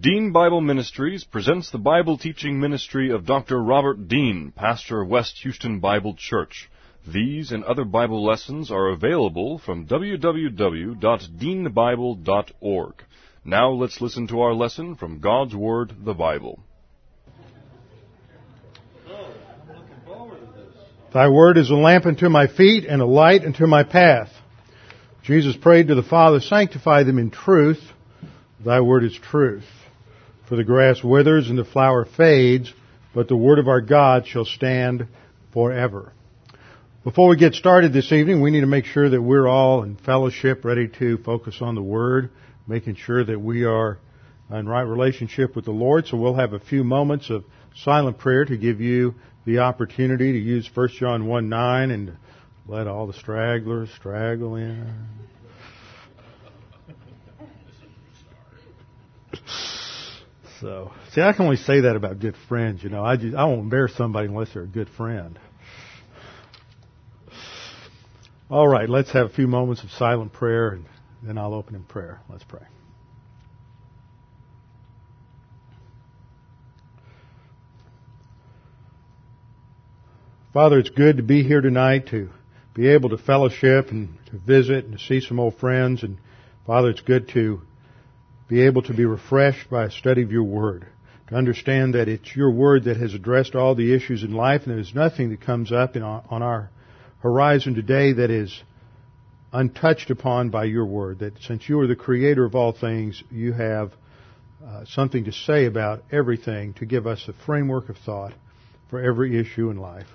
Dean Bible Ministries presents the Bible teaching ministry of Dr. Robert Dean, pastor of West Houston Bible Church. These and other Bible lessons are available from www.deanbible.org. Now let's listen to our lesson from God's Word, the Bible. Thy word is a lamp unto my feet and a light unto my path. Jesus prayed to the Father, sanctify them in truth. Thy word is truth. For the grass withers and the flower fades, but the word of our God shall stand forever. Before we get started this evening, we need to make sure that we're all in fellowship, ready to focus on the word, making sure that we are in right relationship with the Lord. So we'll have a few moments of silent prayer to give you the opportunity to use 1 John 1 9 and let all the stragglers straggle in. So, see, I can only say that about good friends, you know. I just, I won't embarrass somebody unless they're a good friend. All right, let's have a few moments of silent prayer and then I'll open in prayer. Let's pray. Father, it's good to be here tonight to be able to fellowship and to visit and to see some old friends. And Father, it's good to be able to be refreshed by a study of your word. To understand that it's your word that has addressed all the issues in life and there's nothing that comes up our, on our horizon today that is untouched upon by your word. That since you are the creator of all things, you have uh, something to say about everything to give us a framework of thought for every issue in life.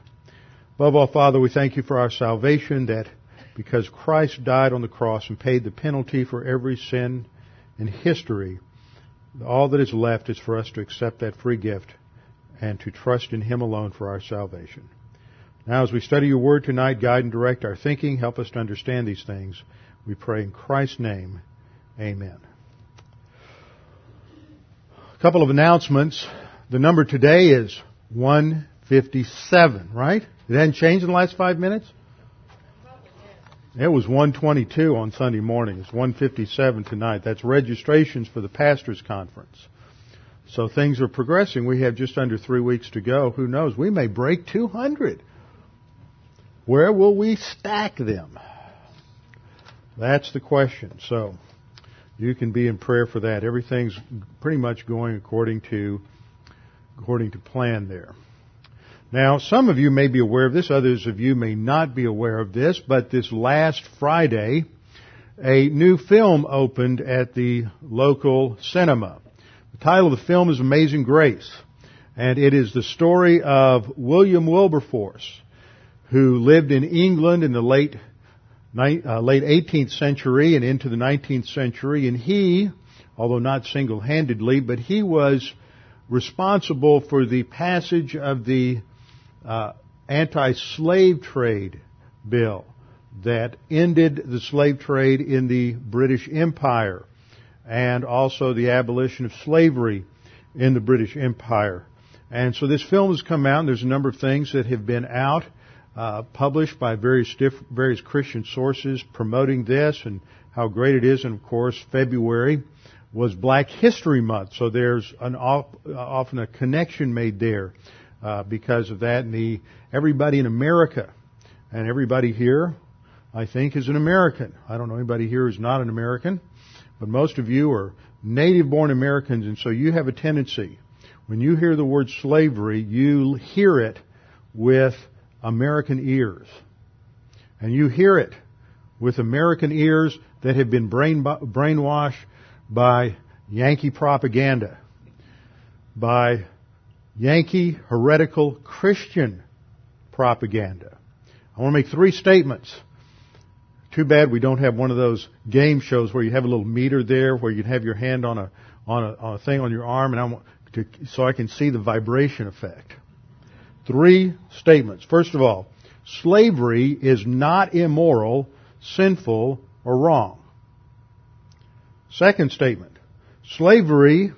Above all, Father, we thank you for our salvation that because Christ died on the cross and paid the penalty for every sin in history, all that is left is for us to accept that free gift and to trust in Him alone for our salvation. Now, as we study your word tonight, guide and direct our thinking. Help us to understand these things. We pray in Christ's name. Amen. A couple of announcements. The number today is 157, right? It hadn't changed in the last five minutes? It was 122 on Sunday morning. It's 157 tonight. That's registrations for the pastors conference. So things are progressing. We have just under three weeks to go. Who knows? We may break 200. Where will we stack them? That's the question. So you can be in prayer for that. Everything's pretty much going according to according to plan there. Now, some of you may be aware of this, others of you may not be aware of this, but this last Friday, a new film opened at the local cinema. The title of the film is Amazing Grace, and it is the story of William Wilberforce, who lived in England in the late uh, late 18th century and into the 19th century, and he, although not single-handedly, but he was responsible for the passage of the uh, anti-slave trade bill that ended the slave trade in the British Empire and also the abolition of slavery in the British Empire. And so this film has come out and there's a number of things that have been out, uh, published by various diff- various Christian sources promoting this and how great it is. And of course, February was Black History Month, so there's an off, uh, often a connection made there uh, because of that. And the everybody in America and everybody here, I think, is an American. I don't know anybody here who's not an American, but most of you are native-born Americans, and so you have a tendency when you hear the word slavery, you hear it with American ears, and you hear it with American ears that have been brain, brainwashed by Yankee propaganda, by Yankee heretical Christian propaganda. I want to make three statements. Too bad we don't have one of those game shows where you have a little meter there where you have your hand on a on a, on a thing on your arm and I want to, so I can see the vibration effect. Three statements. First of all, slavery is not immoral, sinful, or wrong. Second statement. Slavery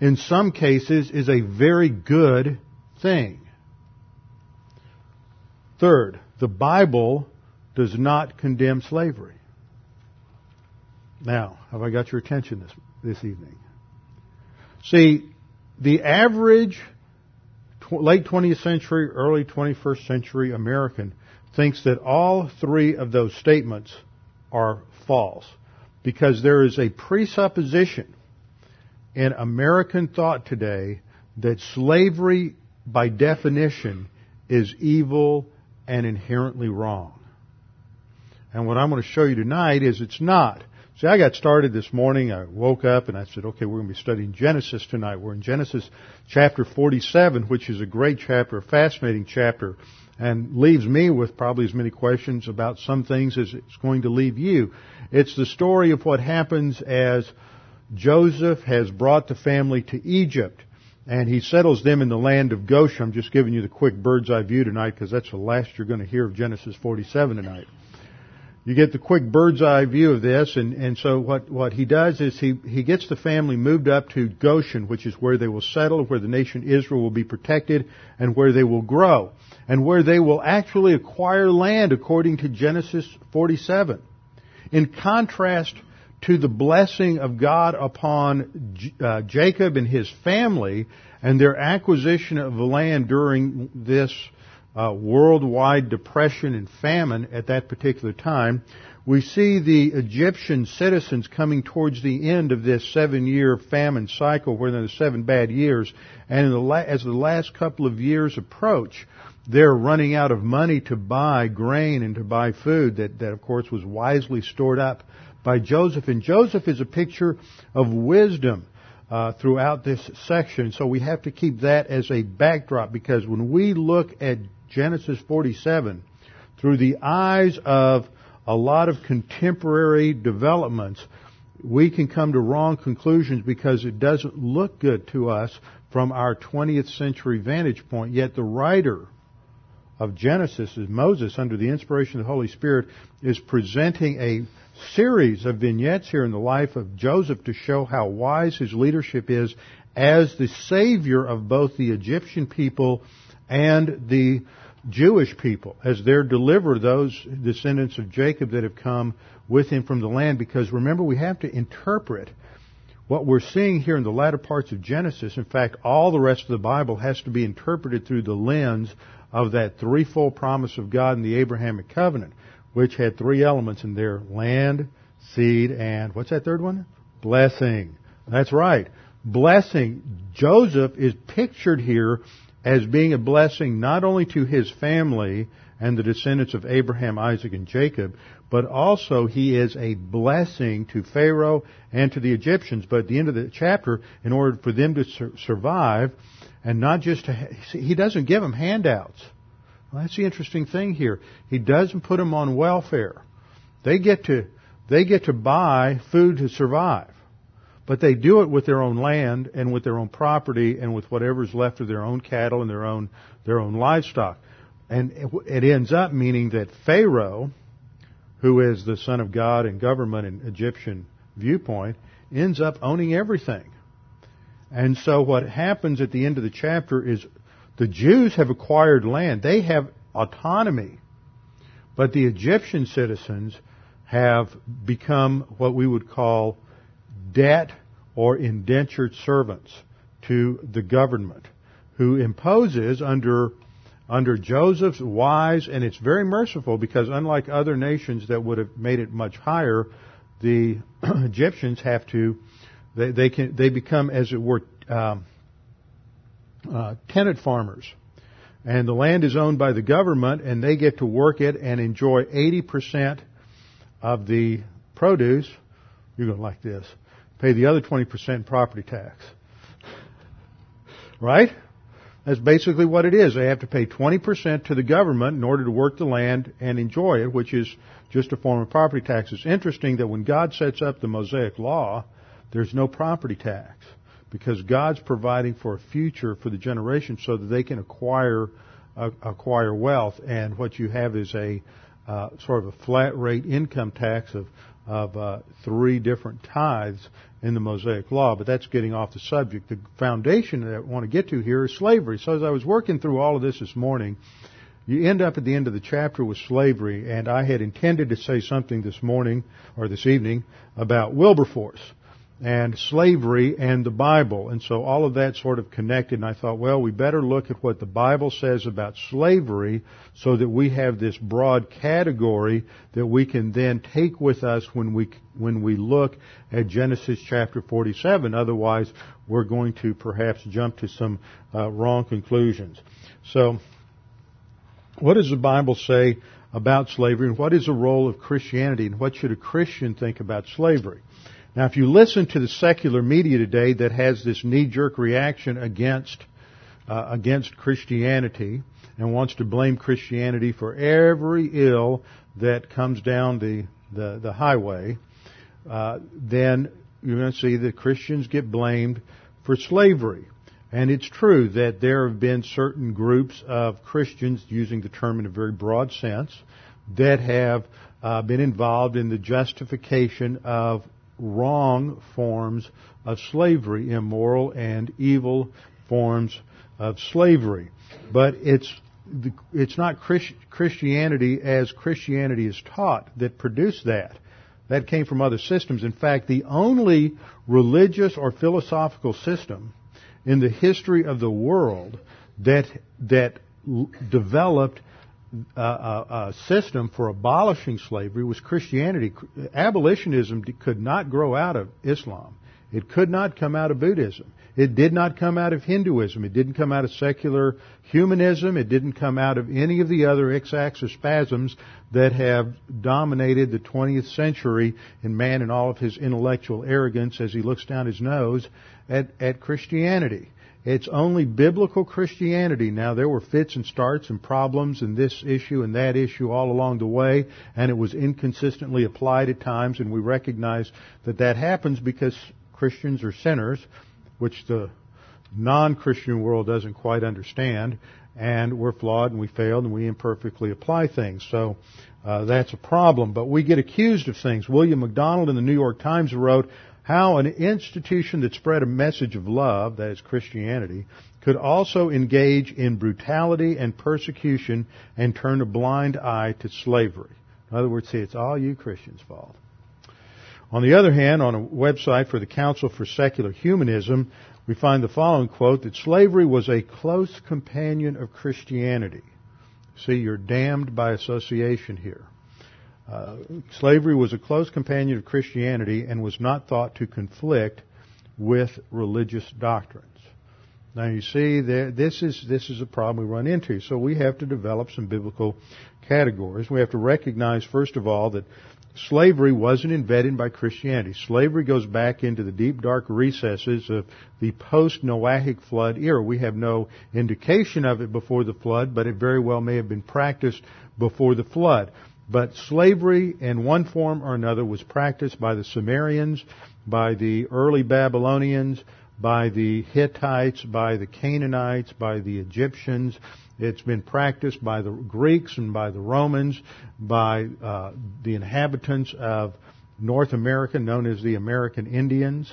in some cases is a very good thing. Third, the Bible does not condemn slavery. Now, have I got your attention this, this evening? See, the average tw- late 20th century, early 21st century American thinks that all three of those statements are false because there is a presupposition in American thought today that slavery by definition is evil and inherently wrong. And what I'm going to show you tonight is it's not. See, I got started this morning. I woke up and I said, okay, we're going to be studying Genesis tonight. We're in Genesis chapter 47, which is a great chapter, a fascinating chapter, and leaves me with probably as many questions about some things as it's going to leave you. It's the story of what happens as Joseph has brought the family to Egypt and he settles them in the land of Goshen. I'm just giving you the quick bird's eye view tonight because that's the last you're going to hear of Genesis 47 tonight. You get the quick bird's eye view of this, and, and so what, what he does is he, he gets the family moved up to Goshen, which is where they will settle, where the nation Israel will be protected, and where they will grow, and where they will actually acquire land according to Genesis 47. In contrast to the blessing of God upon uh, Jacob and his family and their acquisition of the land during this uh, worldwide depression and famine at that particular time, we see the Egyptian citizens coming towards the end of this seven-year famine cycle, where there are seven bad years, and the la- as the last couple of years approach, they're running out of money to buy grain and to buy food that, that of course was wisely stored up by Joseph. And Joseph is a picture of wisdom uh, throughout this section. So we have to keep that as a backdrop because when we look at Genesis 47 through the eyes of a lot of contemporary developments, we can come to wrong conclusions because it doesn't look good to us from our 20th century vantage point. Yet the writer of Genesis is Moses under the inspiration of the Holy Spirit is presenting a series of vignettes here in the life of Joseph to show how wise his leadership is as the savior of both the Egyptian people and the Jewish people as they're delivered those descendants of Jacob that have come with him from the land because remember we have to interpret what we're seeing here in the latter parts of Genesis. In fact, all the rest of the Bible has to be interpreted through the lens of that threefold promise of God in the Abrahamic covenant which had three elements in there land, seed, and what's that third one? Blessing. That's right. Blessing. Joseph is pictured here as being a blessing not only to his family and the descendants of Abraham, Isaac, and Jacob, but also he is a blessing to Pharaoh and to the Egyptians. But at the end of the chapter, in order for them to sur- survive, and not just to, he doesn't give them handouts. Well, that's the interesting thing here. He doesn't put them on welfare. They get to, they get to buy food to survive. But they do it with their own land and with their own property and with whatever's left of their own cattle and their own, their own livestock. And it ends up meaning that Pharaoh, who is the son of God and government in Egyptian viewpoint, ends up owning everything. And so what happens at the end of the chapter is the Jews have acquired land. They have autonomy. But the Egyptian citizens have become what we would call debt or indentured servants to the government who imposes under under Joseph's wise and it's very merciful because unlike other nations that would have made it much higher, the Egyptians have to they, they can they become as it were um, uh, tenant farmers. And the land is owned by the government and they get to work it and enjoy 80% of the produce. You're going to like this. Pay the other 20% property tax. Right? That's basically what it is. They have to pay 20% to the government in order to work the land and enjoy it, which is just a form of property tax. It's interesting that when God sets up the Mosaic Law, there's no property tax because God's providing for a future for the generation so that they can acquire uh, acquire wealth. And what you have is a uh, sort of a flat rate income tax of of uh, three different tithes in the Mosaic Law. But that's getting off the subject. The foundation that I want to get to here is slavery. So as I was working through all of this this morning. You end up at the end of the chapter with slavery, and I had intended to say something this morning or this evening about Wilberforce and slavery and the Bible. And so all of that sort of connected and I thought, well, we better look at what the Bible says about slavery so that we have this broad category that we can then take with us when we, when we look at Genesis chapter 47. Otherwise, we're going to perhaps jump to some uh, wrong conclusions. So, what does the Bible say about slavery and what is the role of Christianity and what should a Christian think about slavery? Now, if you listen to the secular media today that has this knee-jerk reaction against uh, against Christianity and wants to blame Christianity for every ill that comes down the the, the highway, uh, then you're going to see that Christians get blamed for slavery. And it's true that there have been certain groups of Christians, using the term in a very broad sense, that have uh, been involved in the justification of wrong forms of slavery, immoral and evil forms of slavery. But it's it's not Christianity as Christianity is taught that produced that. That came from other systems. In fact, the only religious or philosophical system in the history of the world that that developed a, a, system for abolishing slavery was Christianity. Abolitionism could not grow out of Islam. It could not come out of Buddhism. It did not come out of Hinduism. It didn't come out of secular humanism. It didn't come out of any of the other X-axis spasms that have dominated the 20th century in man and all of his intellectual arrogance as he looks down his nose at, at Christianity. It's only biblical Christianity. Now there were fits and starts and problems and this issue and that issue all along the way, and it was inconsistently applied at times, and we recognize that that happens because Christians are sinners, which the non-Christian world doesn't quite understand, and we're flawed and we failed and we imperfectly apply things. So uh, that's a problem. But we get accused of things. William MacDonald in the New York Times wrote, how an institution that spread a message of love, that is Christianity, could also engage in brutality and persecution and turn a blind eye to slavery. In other words, see, it's all you Christians' fault. On the other hand, on a website for the Council for Secular Humanism, we find the following quote that slavery was a close companion of Christianity. See, you're damned by association here. Uh, slavery was a close companion of Christianity and was not thought to conflict with religious doctrines. Now you see, there, this is this is a problem we run into. So we have to develop some biblical categories. We have to recognize, first of all, that slavery wasn't invented by Christianity. Slavery goes back into the deep, dark recesses of the post-Noahic flood era. We have no indication of it before the flood, but it very well may have been practiced before the flood. But slavery in one form or another was practiced by the Sumerians, by the early Babylonians, by the Hittites, by the Canaanites, by the Egyptians. It's been practiced by the Greeks and by the Romans, by uh, the inhabitants of North America, known as the American Indians.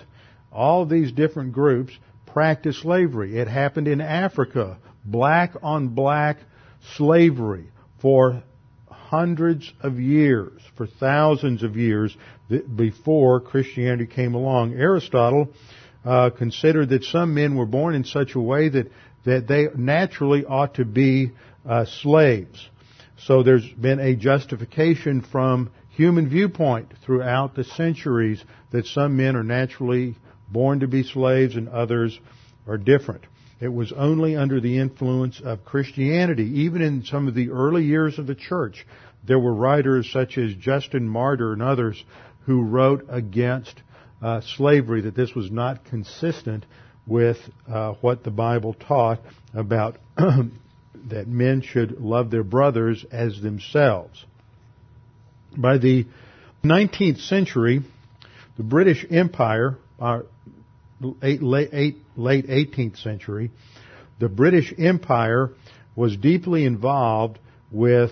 All these different groups practiced slavery. It happened in Africa, black on black slavery for hundreds of years, for thousands of years before Christianity came along. Aristotle uh, considered that some men were born in such a way that that they naturally ought to be uh, slaves. So there's been a justification from human viewpoint throughout the centuries that some men are naturally born to be slaves and others are different. It was only under the influence of Christianity, even in some of the early years of the church, there were writers such as Justin Martyr and others who wrote against uh, slavery, that this was not consistent with uh, what the Bible taught about that men should love their brothers as themselves. By the 19th century, the British Empire, uh, late, late, late 18th century, the British Empire was deeply involved with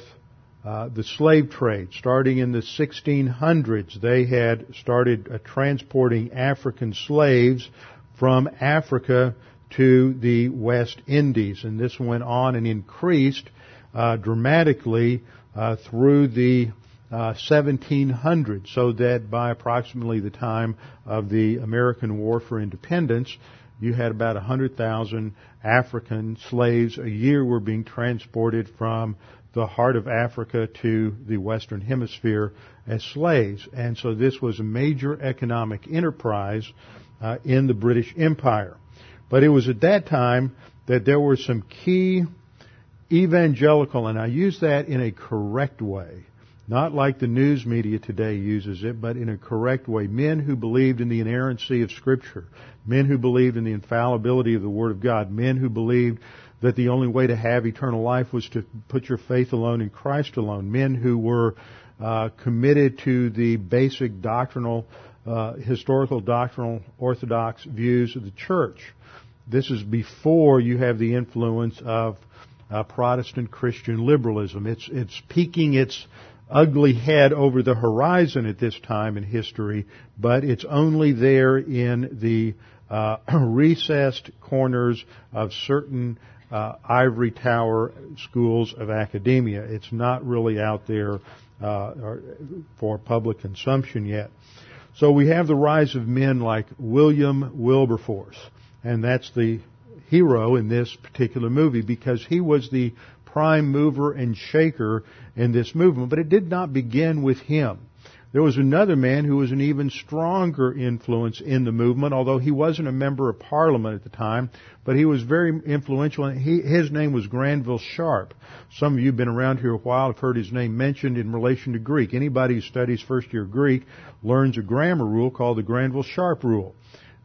uh, the slave trade. Starting in the 1600s, they had started uh, transporting African slaves from Africa to the West Indies, and this went on and increased uh, dramatically uh, through the uh, 1700, so that by approximately the time of the American War for Independence, you had about 100,000 African slaves a year were being transported from the heart of Africa to the Western Hemisphere as slaves. And so this was a major economic enterprise uh, in the British Empire. But it was at that time that there were some key evangelical, and I use that in a correct way, not like the news media today uses it, but in a correct way. Men who believed in the inerrancy of Scripture, men who believed in the infallibility of the Word of God, men who believed that the only way to have eternal life was to put your faith alone in Christ alone, men who were uh, committed to the basic doctrinal, uh, historical doctrinal orthodox views of the church. This is before you have the influence of uh, Protestant Christian liberalism. It's it's peeking its ugly head over the horizon at this time in history, but it's only there in the uh, recessed corners of certain uh, ivory tower schools of academia. It's not really out there uh, for public consumption yet. So we have the rise of men like William Wilberforce, and that's the hero in this particular movie because he was the prime mover and shaker in this movement. But it did not begin with him. There was another man who was an even stronger influence in the movement, although he wasn't a member of parliament at the time, but he was very influential. He, his name was Granville Sharp. Some of you have been around here a while have heard his name mentioned in relation to Greek. Anybody who studies first year Greek learns a grammar rule called the Granville Sharp rule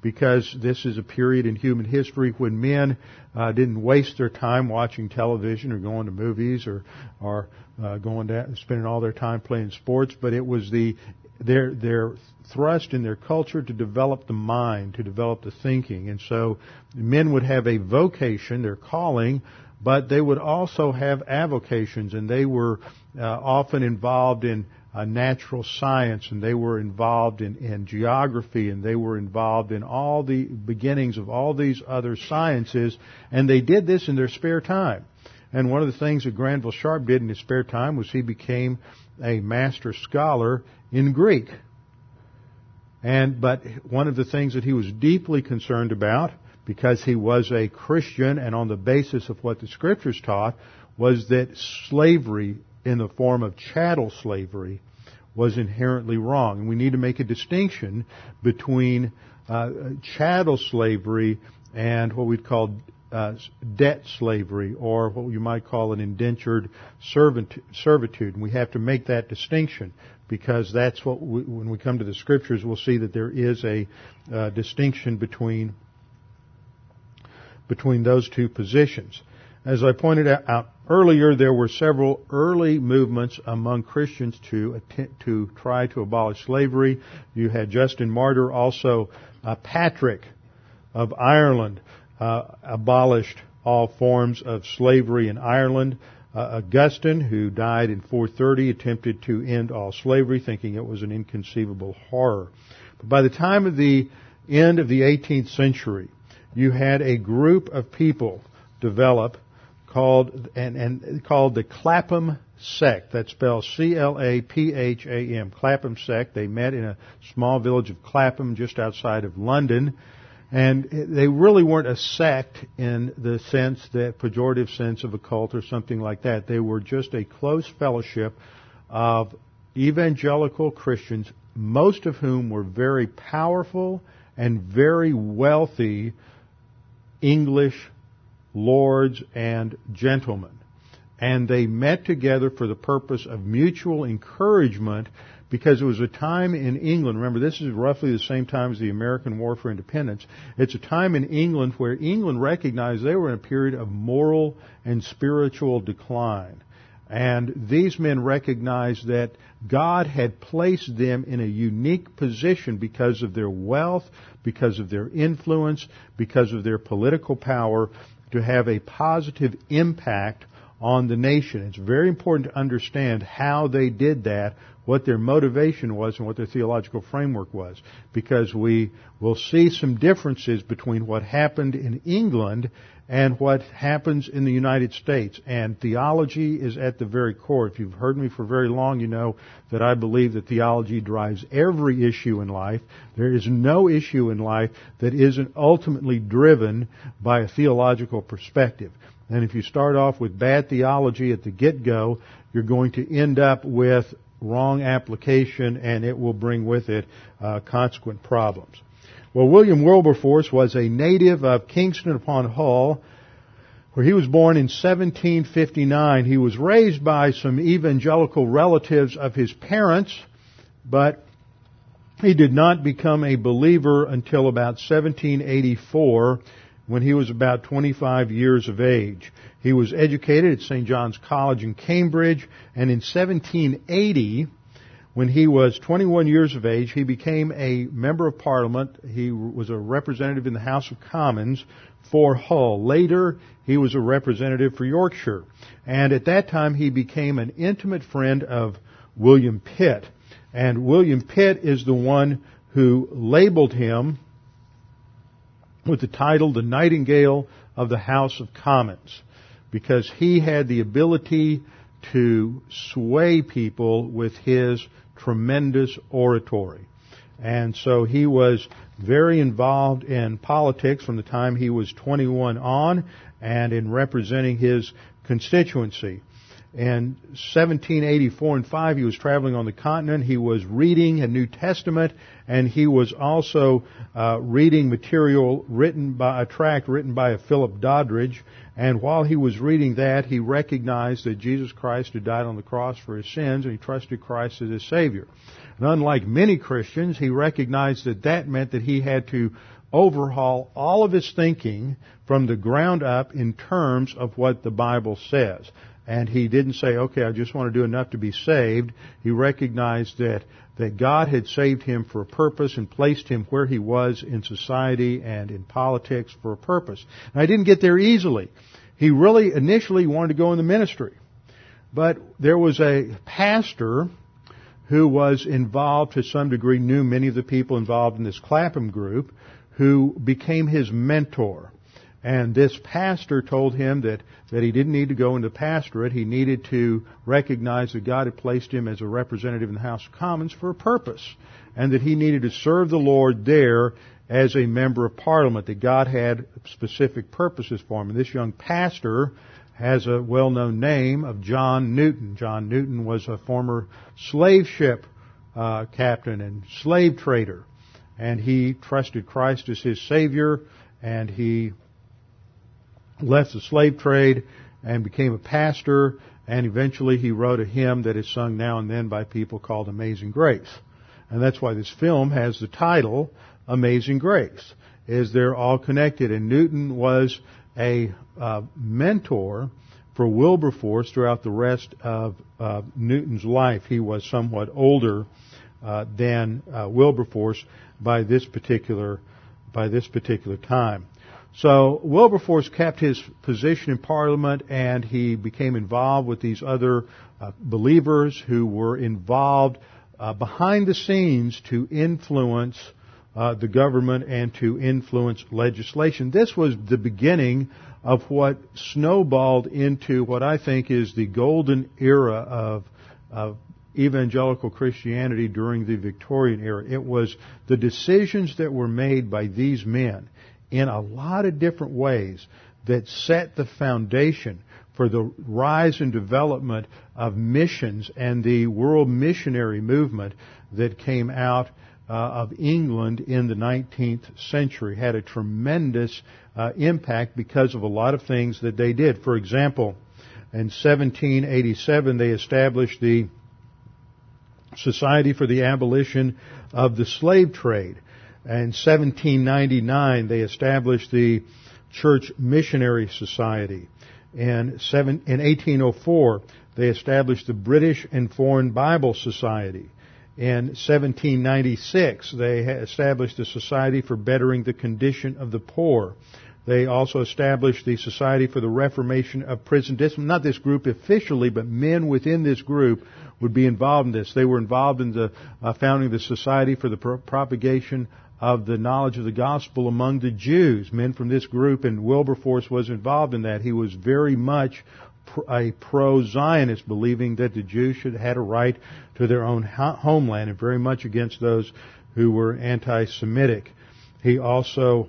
because this is a period in human history when men uh, didn't waste their time watching television or going to movies or or uh, going to spending all their time playing sports, but it was the their their thrust in their culture to develop the mind, to develop the thinking, and so men would have a vocation, their calling, but they would also have avocations, and they were uh, often involved in uh, natural science and they were involved in, in geography and they were involved in all the beginnings of all these other sciences and they did this in their spare time. And one of the things that Granville Sharp did in his spare time was he became a master scholar in Greek. And, but one of the things that he was deeply concerned about, because he was a Christian and on the basis of what the scriptures taught, was that slavery in the form of chattel slavery was inherently wrong. And we need to make a distinction between uh, chattel slavery and what we'd call uh, debt slavery, or what you might call an indentured servitude. And we have to make that distinction because that's what, we, when we come to the scriptures, we'll see that there is a uh, distinction between between those two positions. As I pointed out earlier, there were several early movements among Christians to attempt, to try to abolish slavery. You had Justin Martyr, also uh, Patrick of Ireland uh, abolished all forms of slavery in Ireland. Uh, Augustine, who died in 430, attempted to end all slavery, thinking it was an inconceivable horror. But by the time of the end of the 18th century, you had a group of people develop called and, and called the Clapham sect. That's spelled C-L-A-P-H-A-M. Clapham sect. They met in a small village of Clapham, just outside of London, and they really weren't a sect in the sense that pejorative sense of a cult or something like that. They were just a close fellowship of evangelical Christians, most of whom were very powerful and very wealthy English lords and gentlemen. And they met together for the purpose of mutual encouragement because it was a time in England, remember this is roughly the same time as the American War for Independence, it's a time in England where England recognized they were in a period of moral and spiritual decline. And these men recognized that God had placed them in a unique position because of their wealth, because of their influence, because of their political power, to have a positive impact on the nation. It's very important to understand how they did that, what their motivation was, and what their theological framework was. Because we will see some differences between what happened in England and what happens in the United States. And theology is at the very core. If you've heard me for very long, you know that I believe that theology drives every issue in life. There is no issue in life that isn't ultimately driven by a theological perspective. And if you start off with bad theology at the get-go, you're going to end up with wrong application and it will bring with it uh, consequent problems. Well, William Wilberforce was a native of Kingston upon Hull, where he was born in 1759. He was raised by some evangelical relatives of his parents, but he did not become a believer until about 1784 when he was about 25 years of age. He was educated at St. John's College in Cambridge, and in 1780, when he was 21 years of age, he became a member of parliament. He was a representative in the House of Commons for Hull. Later, he was a representative for Yorkshire. And at that time, he became an intimate friend of William Pitt. And William Pitt is the one who labeled him with the title The Nightingale of the House of Commons because he had the ability to sway people with his tremendous oratory. And so he was very involved in politics from the time he was 21 on and in representing his constituency. In 1784 and 5, he was traveling on the continent. He was reading a New Testament, and he was also uh, reading material written by a tract written by a Philip Doddridge. And while he was reading that, he recognized that Jesus Christ had died on the cross for his sins, and he trusted Christ as his Savior. And unlike many Christians, he recognized that that meant that he had to overhaul all of his thinking from the ground up in terms of what the Bible says. And he didn't say, okay, I just want to do enough to be saved. He recognized that, that God had saved him for a purpose and placed him where he was in society and in politics for a purpose. I didn't get there easily. He really initially wanted to go in the ministry. But there was a pastor who was involved to some degree, knew many of the people involved in this Clapham group, who became his mentor. And this pastor told him that, that he didn't need to go into pastorate. He needed to recognize that God had placed him as a representative in the House of Commons for a purpose. And that he needed to serve the Lord there as a member of Parliament. That God had specific purposes for him. And this young pastor has a well-known name of John Newton. John Newton was a former slave ship uh, captain and slave trader. And he trusted Christ as his Savior and he left the slave trade and became a pastor, and eventually he wrote a hymn that is sung now and then by people called Amazing Grace. And that's why this film has the title Amazing Grace, is they're all connected. And Newton was a uh, mentor for Wilberforce throughout the rest of uh, Newton's life. He was somewhat older uh, than uh, Wilberforce by this particular by this particular time. So Wilberforce kept his position in Parliament and he became involved with these other uh, believers who were involved uh, behind the scenes to influence uh, the government and to influence legislation. This was the beginning of what snowballed into what I think is the golden era of, of evangelical Christianity during the Victorian era. It was the decisions that were made by these men in a lot of different ways that set the foundation for the rise and development of missions and the world missionary movement that came out uh, of England in the 19th century had a tremendous uh, impact because of a lot of things that they did. For example, in 1787 they established the Society for the Abolition of the Slave Trade. In 1799, they established the Church Missionary Society. In, seven, in 1804, they established the British and Foreign Bible Society. In 1796, they established the Society for Bettering the Condition of the Poor. They also established the Society for the Reformation of Prison Discipline. Not this group officially, but men within this group would be involved in this. They were involved in the uh, founding the Society for the Pro- Propagation of the knowledge of the gospel among the Jews. Men from this group, and Wilberforce was involved in that. He was very much a pro-Zionist, believing that the Jews should had a right to their own homeland, and very much against those who were anti-Semitic. He also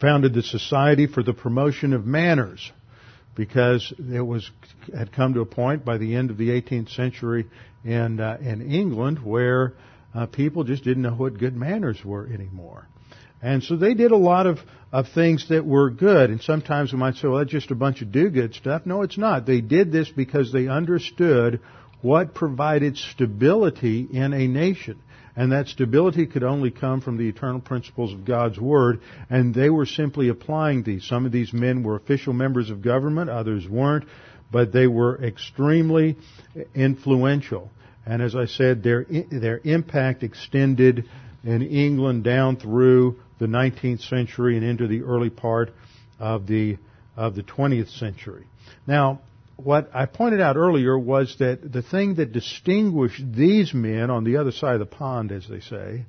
founded the Society for the Promotion of Manners because it was had come to a point by the end of the 18th century in uh, in England where uh, people just didn't know what good manners were anymore. And so they did a lot of, of things that were good. And sometimes we might say, well, that's just a bunch of do-good stuff. No, it's not. They did this because they understood what provided stability in a nation. And that stability could only come from the eternal principles of God's Word, and they were simply applying these. Some of these men were official members of government, others weren't, but they were extremely influential. And as I said, their, their impact extended in England down through the 19th century and into the early part of the, of the 20th century. Now, what I pointed out earlier was that the thing that distinguished these men on the other side of the pond, as they say,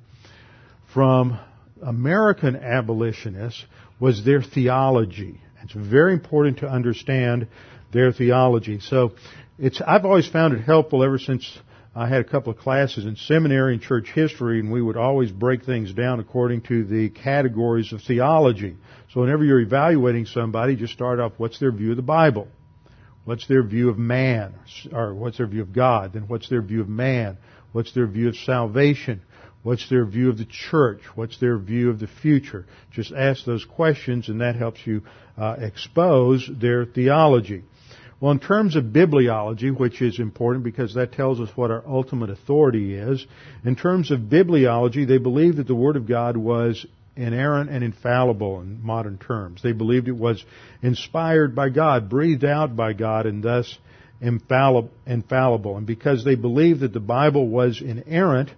from American abolitionists was their theology. It's very important to understand their theology. So it's, I've always found it helpful ever since I had a couple of classes in seminary and church history and we would always break things down according to the categories of theology. So whenever you're evaluating somebody, just start off, what's their view of the Bible? What's their view of man? Or what's their view of God? Then what's their view of man? What's their view of salvation? What's their view of the church? What's their view of the future? Just ask those questions and that helps you uh, expose their theology. Well, in terms of bibliology, which is important because that tells us what our ultimate authority is, in terms of bibliology, they believed that the Word of God was inerrant and infallible in modern terms. They believed it was inspired by God, breathed out by God, and thus infallible. And because they believed that the Bible was inerrant,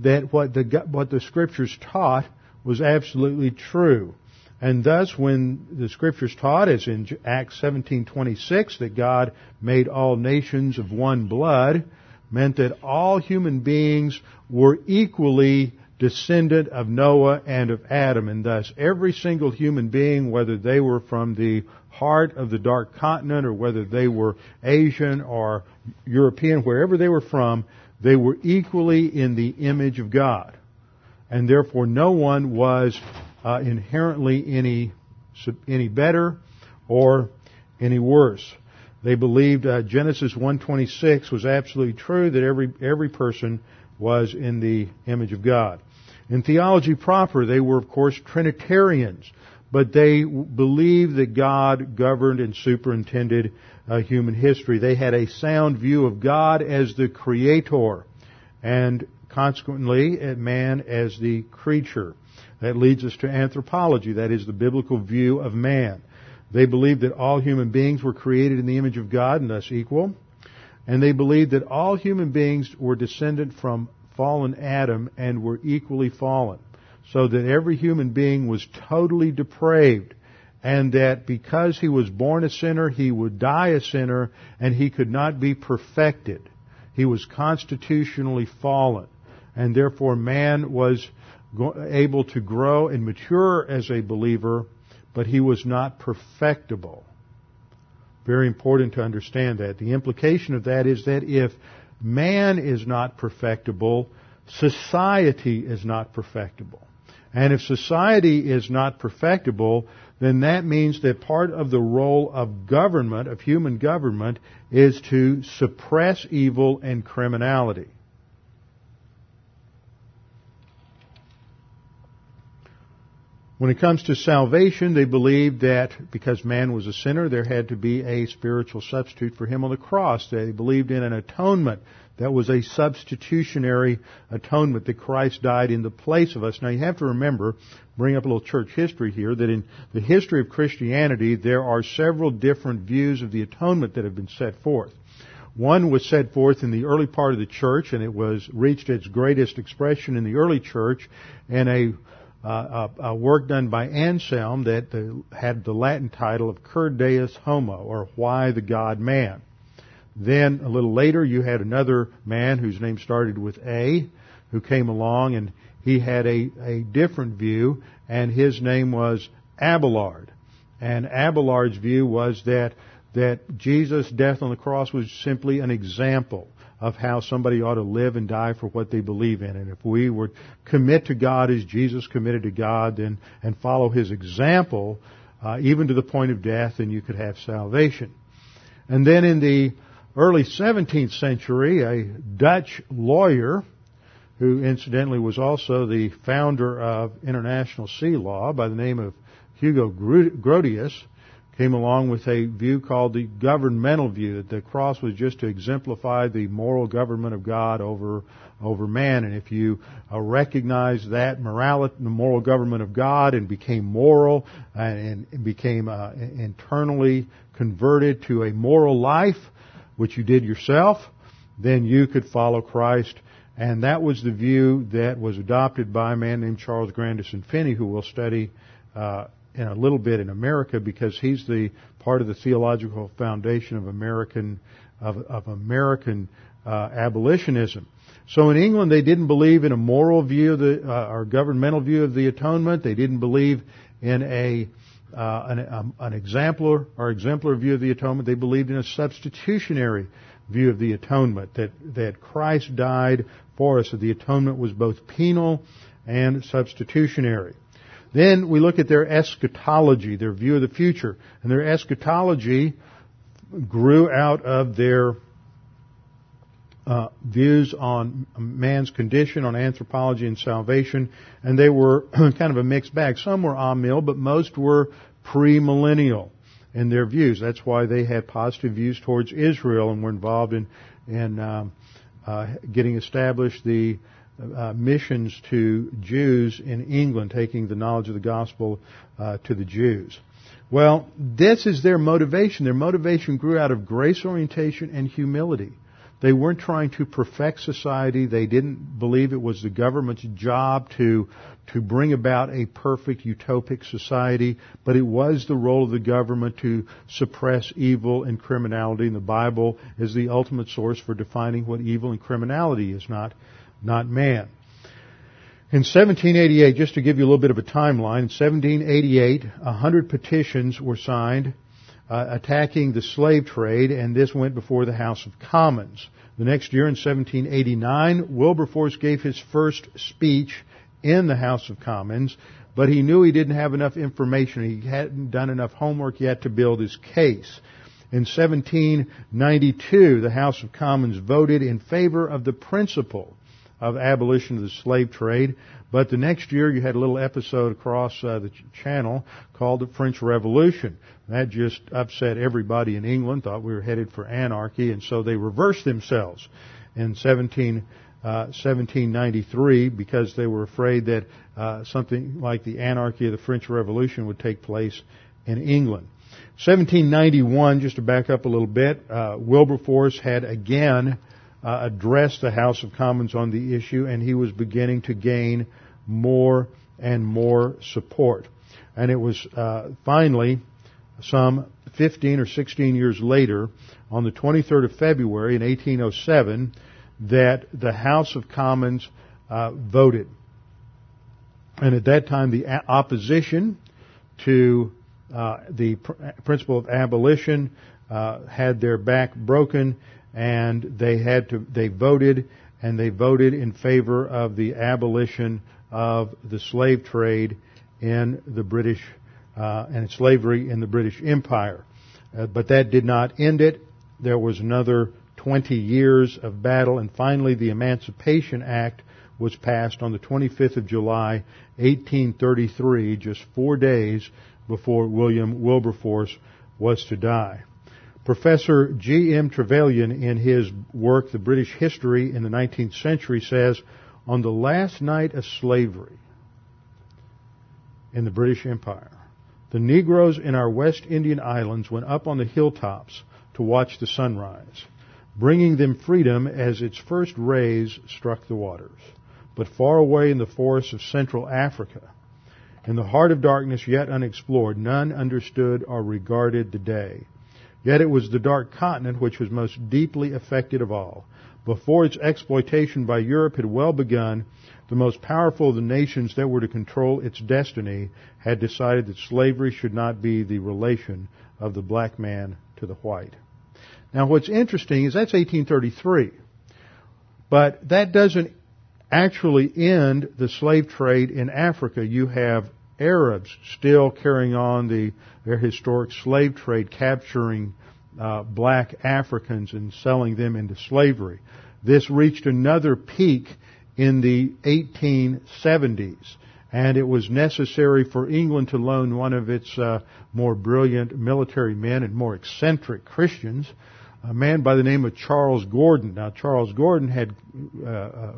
that what the, what the scriptures taught was absolutely true. And thus, when the scriptures taught, as in Acts 17:26, that God made all nations of one blood, meant that all human beings were equally descendant of Noah and of Adam, and thus every single human being, whether they were from the heart of the dark continent or whether they were Asian or European, wherever they were from, they were equally in the image of God. And therefore no one was uh, inherently any, any better or any worse. They believed uh, Genesis 1:26 was absolutely true that every every person was in the image of God. In theology proper, they were of course Trinitarians, but they believed that God governed and superintended uh, human history. They had a sound view of God as the creator and consequently man as the creature. That leads us to anthropology, that is the biblical view of man. They believed that all human beings were created in the image of God and thus equal. And they believed that all human beings were descended from fallen Adam and were equally fallen. So that every human being was totally depraved and that because he was born a sinner, he would die a sinner and he could not be perfected. He was constitutionally fallen and therefore man was able to grow and mature as a believer, but he was not perfectible. Very important to understand that. The implication of that is that if man is not perfectible, society is not perfectible. And if society is not perfectible, then that means that part of the role of government, of human government, is to suppress evil and criminality. When it comes to salvation, they believed that because man was a sinner, there had to be a spiritual substitute for him on the cross. They believed in an atonement that was a substitutionary atonement that Christ died in the place of us. Now you have to remember, bring up a little church history here, that in the history of Christianity, there are several different views of the atonement that have been set forth. One was set forth in the early part of the church, and it was reached its greatest expression in the early church, and a uh, a, a, work done by Anselm that had the Latin title of Cur Deus Homo, or Why the God Man. Then a little later, you had another man whose name started with A, who came along and he had a, a different view, and his name was Abelard. And Abelard's view was that that Jesus' death on the cross was simply an example of how somebody ought to live and die for what they believe in. And if we would commit to God as Jesus committed to God, then and follow His example, uh, even to the point of death, then you could have salvation. And then in the early 17th century, a Dutch lawyer, who incidentally was also the founder of international sea law by the name of Hugo Grotius, came along with a view called the governmental view that the cross was just to exemplify the moral government of God over over man. And if you uh, recognize that morality the moral government of God and became moral and, and became uh, internally converted to a moral life which you did yourself then you could follow Christ. And that was the view that was adopted by a man named Charles Grandison Finney who we'll study uh, in a little bit in America because he's the part of the theological foundation of American of, of American uh, abolitionism. So in England, they didn't believe in a moral view of the uh, or governmental view of the atonement. They didn't believe in a uh, an, um, an exemplar or exemplar view of the atonement. They believed in a substitutionary view of the atonement that that Christ died for us. That the atonement was both penal and substitutionary. Then we look at their eschatology, their view of the future. And their eschatology grew out of their uh, views on man's condition, on anthropology and salvation, and they were kind of a mixed bag. Some were amill, but most were premillennial in their views. That's why they had positive views towards Israel and were involved in in um, uh, getting established the uh, missions to Jews in England, taking the knowledge of the gospel uh, to the Jews. Well, this is their motivation. Their motivation grew out of grace orientation and humility. They weren't trying to perfect society. They didn't believe it was the government's job to, to bring about a perfect utopic society, but it was the role of the government to suppress evil and criminality. And the Bible is the ultimate source for defining what evil and criminality is, not not man. In 1788, just to give you a little bit of a timeline, in 1788, 100 petitions were signed uh, attacking the slave trade, and this went before the House of Commons. The next year, in 1789, Wilberforce gave his first speech in the House of Commons, but he knew he didn't have enough information. He hadn't done enough homework yet to build his case. In 1792, the House of Commons voted in favor of the principle of abolition of the slave trade. But the next year you had a little episode across uh, the ch- channel called the French Revolution. That just upset everybody in England, thought we were headed for anarchy, and so they reversed themselves in 17, uh, 1793 because they were afraid that uh, something like the anarchy of the French Revolution would take place in England. 1791, just to back up a little bit, uh, Wilberforce had again uh, addressed the House of Commons on the issue, and he was beginning to gain more and more support. And it was uh, finally, some 15 or 16 years later, on the 23rd of February in 1807, that the House of Commons uh, voted. And at that time, the opposition to uh, the pr- principle of abolition uh, had their back broken, and they had to they voted and they voted in favor of the abolition of the slave trade in the British uh, and slavery in the British Empire. Uh, but that did not end it. There was another 20 years of battle, and finally the Emancipation Act was passed on the 25th of July, 1833, just four days before William Wilberforce was to die. Professor G.M. Trevelyan, in his work, The British History in the 19th Century, says, on the last night of slavery in the British Empire, the Negroes in our West Indian islands went up on the hilltops to watch the sunrise, bringing them freedom as its first rays struck the waters. But far away in the forests of Central Africa, In the heart of darkness yet unexplored, none understood or regarded the day. Yet it was the dark continent which was most deeply affected of all. Before its exploitation by Europe had well begun, the most powerful of the nations that were to control its destiny had decided that slavery should not be the relation of the black man to the white. Now what's interesting is that's 1833. But that doesn't actually end the slave trade in Africa. You have Arabs still carrying on the, their historic slave trade, capturing uh, black Africans and selling them into slavery. This reached another peak in the 1870s, and it was necessary for England to loan one of its uh, more brilliant military men and more eccentric Christians, a man by the name of Charles Gordon. Now, Charles Gordon had uh, uh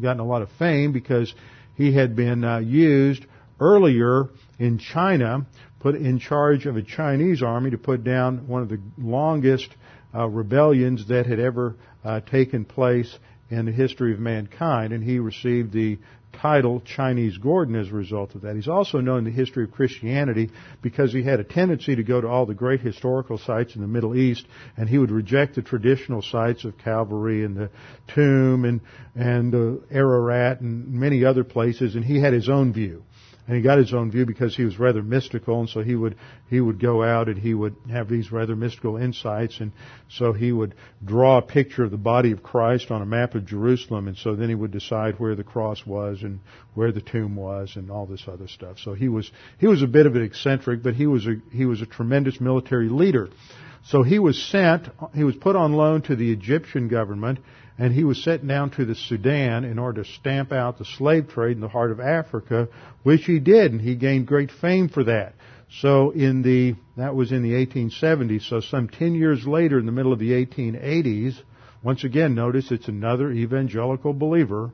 gotten a lot of fame because he had been uh, used earlier in China, put in charge of a Chinese army to put down one of the longest uh, rebellions that had ever uh, taken place in the history of mankind, and he received the title Chinese Gordon as a result of that. He's also known in the history of Christianity because he had a tendency to go to all the great historical sites in the Middle East, and he would reject the traditional sites of Calvary and the tomb and and uh, Ararat and many other places, and he had his own view and he got his own view because he was rather mystical, and so he would he would go out and he would have these rather mystical insights, and so he would draw a picture of the body of Christ on a map of Jerusalem, and so then he would decide where the cross was and where the tomb was and all this other stuff. So he was he was a bit of an eccentric, but he was a he was a tremendous military leader. So he was sent, he was put on loan to the Egyptian government, and he was sent down to the Sudan in order to stamp out the slave trade in the heart of Africa, which he did, and he gained great fame for that. So in the, that was in the 1870s, so some 10 years later in the middle of the 1880s, once again notice it's another evangelical believer,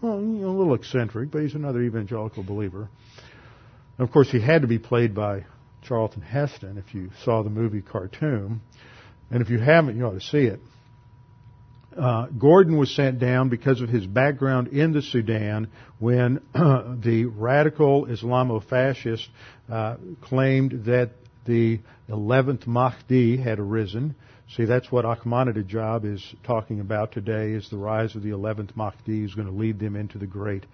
well, you know, a little eccentric, but he's another evangelical believer. And of course he had to be played by Charlton Heston if you saw the movie Khartoum. And if you haven't, you ought to see it. Uh, Gordon was sent down because of his background in the Sudan when the radical Islamofascists uh, claimed that the 11th Mahdi had arisen. See, that's what Ahmadinejad is talking about today is the rise of the 11th Mahdi is going to lead them into the great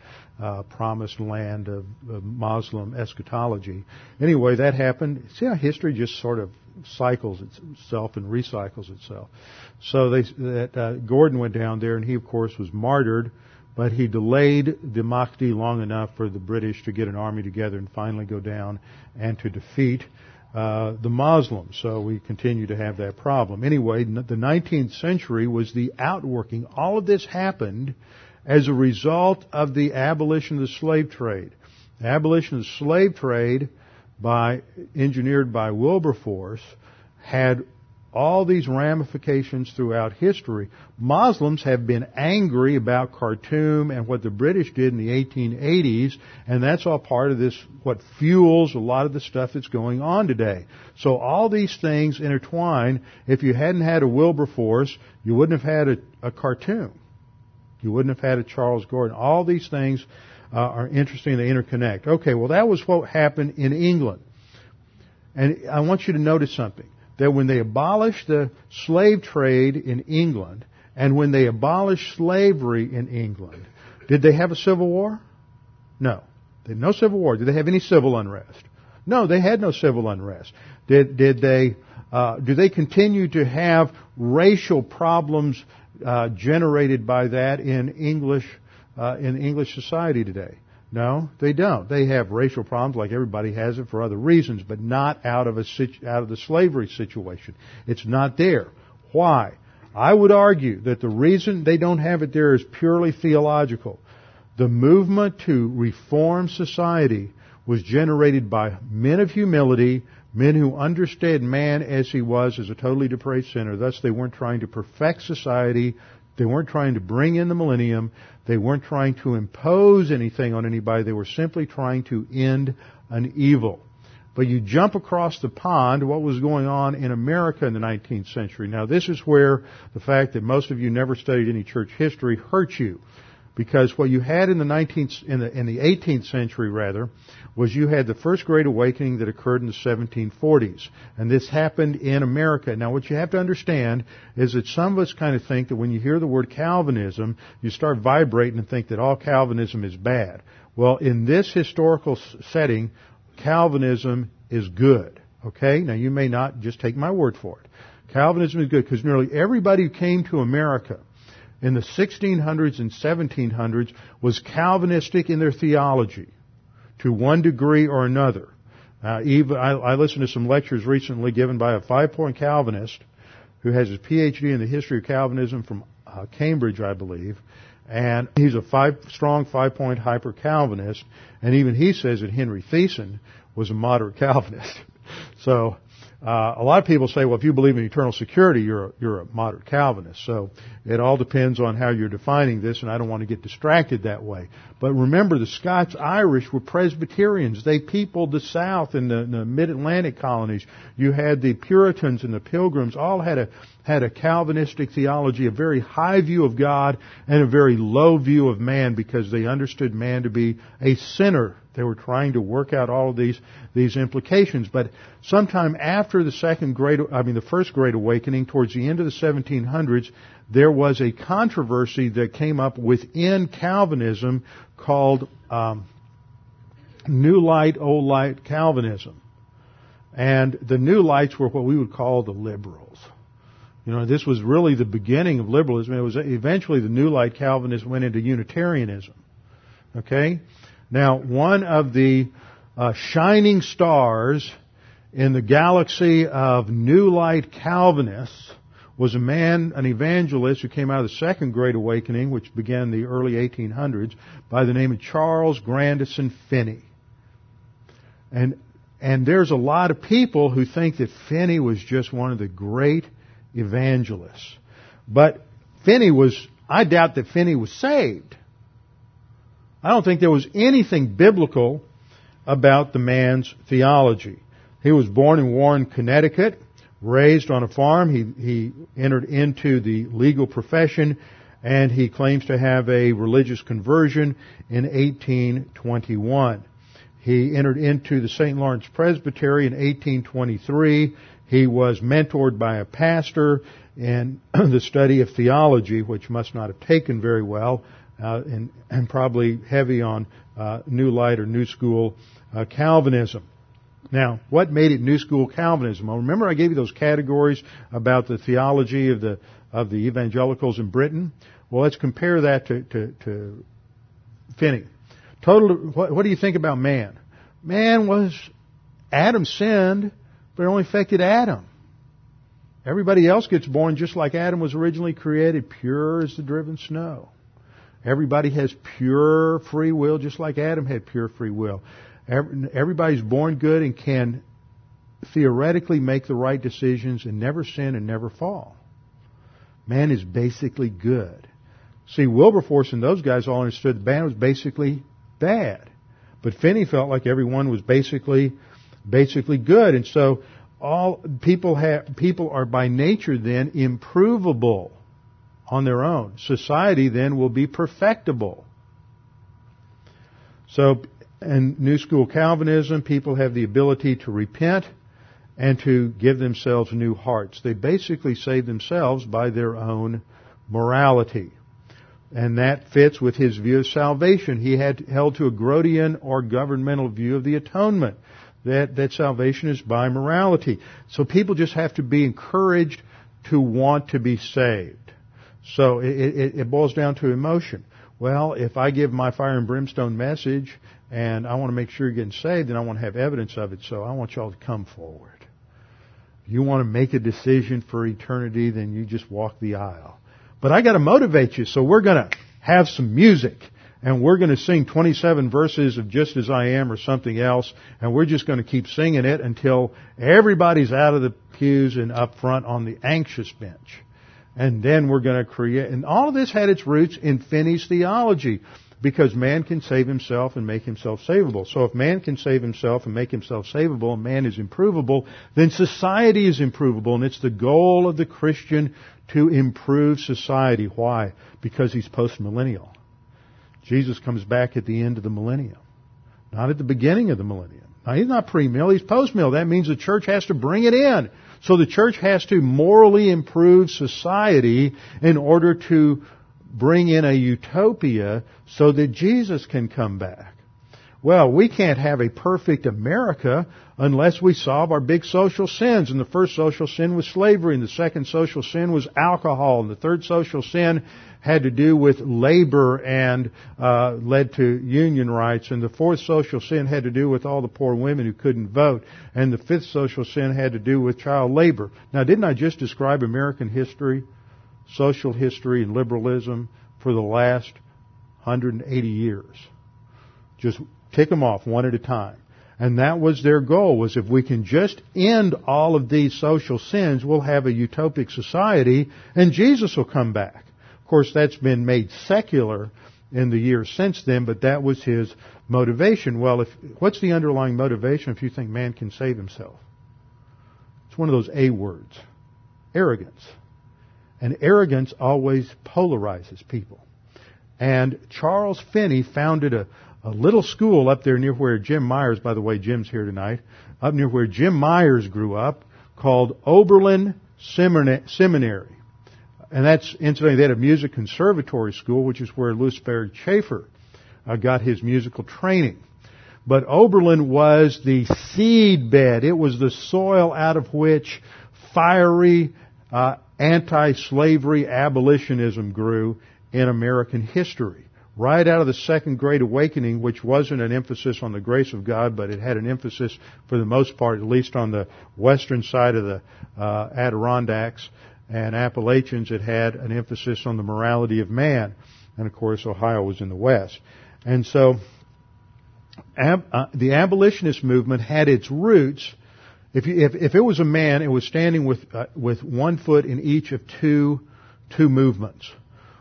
uh, promised land of, of Muslim eschatology. Anyway, that happened. See how history just sort of cycles itself and recycles itself. So they, that uh, Gordon went down there, and he of course was martyred, but he delayed the Mahdi long enough for the British to get an army together and finally go down and to defeat uh, the Muslims. So we continue to have that problem. Anyway, the 19th century was the outworking. All of this happened as a result of the abolition of the slave trade. The abolition of the slave trade by engineered by Wilberforce had all these ramifications throughout history. Muslims have been angry about Khartoum and what the British did in the 1880s, and that's all part of this, what fuels a lot of the stuff that's going on today. So all these things intertwine. If you hadn't had a Wilberforce, you wouldn't have had a, a Khartoum. You wouldn't have had a Charles Gordon. All these things uh, are interesting. They interconnect. Okay, well that was what happened in England. And I want you to notice something. That when they abolished the slave trade in England, and when they abolished slavery in England, did they have a civil war? No. They had no civil war. Did they have any civil unrest? No, they had no civil unrest. Did, did they, uh, do they continue to have racial problems uh, generated by that in English uh, in English society today? No, they don't. They have racial problems like everybody has it for other reasons, but not out of a out of the slavery situation. It's not there. Why? I would argue that the reason they don't have it there is purely theological. The movement to reform society was generated by men of humility, men who understood man as he was as a totally depraved sinner. Thus, they weren't trying to perfect society they weren't trying to bring in the millennium. They weren't trying to impose anything on anybody. They were simply trying to end an evil. But you jump across the pond, what was going on in America in the 19th century. Now this is where the fact that most of you never studied any church history hurts you. Because what you had in the 19th, in the, in the 18th century rather, was you had the first Great Awakening that occurred in the 1740s. And this happened in America. Now what you have to understand is that some of us kind of think that when you hear the word Calvinism, you start vibrating and think that all Calvinism is bad. Well, in this historical setting, Calvinism is good. Okay? Now you may not just take my word for it. Calvinism is good because nearly everybody who came to America in the 1600s and 1700s was Calvinistic in their theology to one degree or another. Uh, I, I listened to some lectures recently given by a five-point Calvinist who has his PhD in the history of Calvinism from uh, Cambridge, I believe, and he's a five, strong five-point hyper-Calvinist, and even he says that Henry Thiessen was a moderate Calvinist. so uh, a lot of people say, well, if you believe in eternal security, you're a, you're a moderate Calvinist. So it all depends on how you're defining this, and I don't want to get distracted that way. But remember, the Scots Irish were Presbyterians. They peopled the South and the, the Mid-Atlantic colonies. You had the Puritans and the Pilgrims all had a had a Calvinistic theology, a very high view of God and a very low view of man because they understood man to be a sinner they were trying to work out all of these these implications. But sometime after the second great, I mean the first Great Awakening, towards the end of the 1700s, there was a controversy that came up within Calvinism called um, New Light, Old Light Calvinism, and the New Lights were what we would call the liberals. You know, this was really the beginning of liberalism. It was eventually the New Light Calvinists went into Unitarianism. Okay? Now, one of the uh, shining stars in the galaxy of New Light Calvinists was a man, an evangelist who came out of the Second Great Awakening, which began in the early 1800s, by the name of Charles Grandison Finney. And, and there's a lot of people who think that Finney was just one of the great evangelists. But Finney was, I doubt that Finney was saved. I don't think there was anything biblical about the man's theology. He was born in Warren, Connecticut, raised on a farm. He, he entered into the legal profession and he claims to have a religious conversion in 1821. He entered into the St. Lawrence Presbytery in 1823. He was mentored by a pastor in the study of theology, which must not have taken very well uh, and, and, probably heavy on uh, New Light or New School uh, Calvinism. Now, what made it New School Calvinism? Well, remember I gave you those categories about the theology of the of the evangelicals in Britain. Well, let's compare that to to, to Finney. Total. What, what do you think about man? Man was Adam sinned, but it only affected Adam. Everybody else gets born just like Adam was originally created, pure as the driven snow. Everybody has pure free will, just like Adam had pure free will. Everybody's born good and can theoretically make the right decisions and never sin and never fall. Man is basically good. See, Wilberforce and those guys all understood the man was basically bad. But Finney felt like everyone was basically, basically good. And so all people have, people are by nature then improvable on their own. Society then will be perfectible. So, in New School Calvinism, people have the ability to repent and to give themselves new hearts. They basically save themselves by their own morality. And that fits with his view of salvation. He had held to a Grotian or governmental view of the atonement. That, that salvation is by morality. So people just have to be encouraged to want to be saved. So it, it, it boils down to emotion. Well, if I give my fire and brimstone message and I want to make sure you're getting saved, then I want to have evidence of it. So I want y'all to come forward. If you want to make a decision for eternity, then you just walk the aisle. But I got to motivate you, so we're to have some music and we're going to sing 27 verses of Just As I Am or something else, and we're just going to keep singing it until everybody's out of the pews and up front on the anxious bench and then we're going to create, and all of this had its roots in Finney's theology, because man can save himself and make himself savable. So if man can save himself and make himself savable, and man is improvable, then society is improvable, and it's the goal of the Christian to improve society. Why? Because he's postmillennial. Jesus comes back at the end of the millennium, not at the beginning of the millennium. Now, he's not pre-mill, he's post-mill. That means the church has to bring it in. So the church has to morally improve society in order to bring in a utopia so that Jesus can come back. Well, we can't have a perfect America unless we solve our big social sins. And the first social sin was slavery, and the second social sin was alcohol, and the third social sin had to do with labor and uh, led to union rights, and the fourth social sin had to do with all the poor women who couldn't vote, and the fifth social sin had to do with child labor. Now, didn't I just describe American history, social history, and liberalism for the last 180 years? Just Take them off one at a time. And that was their goal, was if we can just end all of these social sins, we'll have a utopic society and Jesus will come back. Of course, that's been made secular in the years since then, but that was his motivation. Well, if, what's the underlying motivation if you think man can save himself? It's one of those A words. Arrogance. And arrogance always polarizes people. And Charles Finney founded a, a little school up there near where Jim Myers, by the way, Jim's here tonight, up near where Jim Myers grew up, called Oberlin Seminary. And that's, incidentally, they had a music conservatory school, which is where Lewis Baird Chafer uh, got his musical training. But Oberlin was the seed bed. It was the soil out of which fiery uh, anti-slavery abolitionism grew in American history right out of the second great awakening, which wasn't an emphasis on the grace of God, but it had an emphasis, for the most part, at least on the western side of the uh, Adirondacks and Appalachians, it had an emphasis on the morality of man. And of course, Ohio was in the west. And so, ab, uh, the abolitionist movement had its roots. If, you, if, if it was a man, it was standing with uh, with one foot in each of two two movements.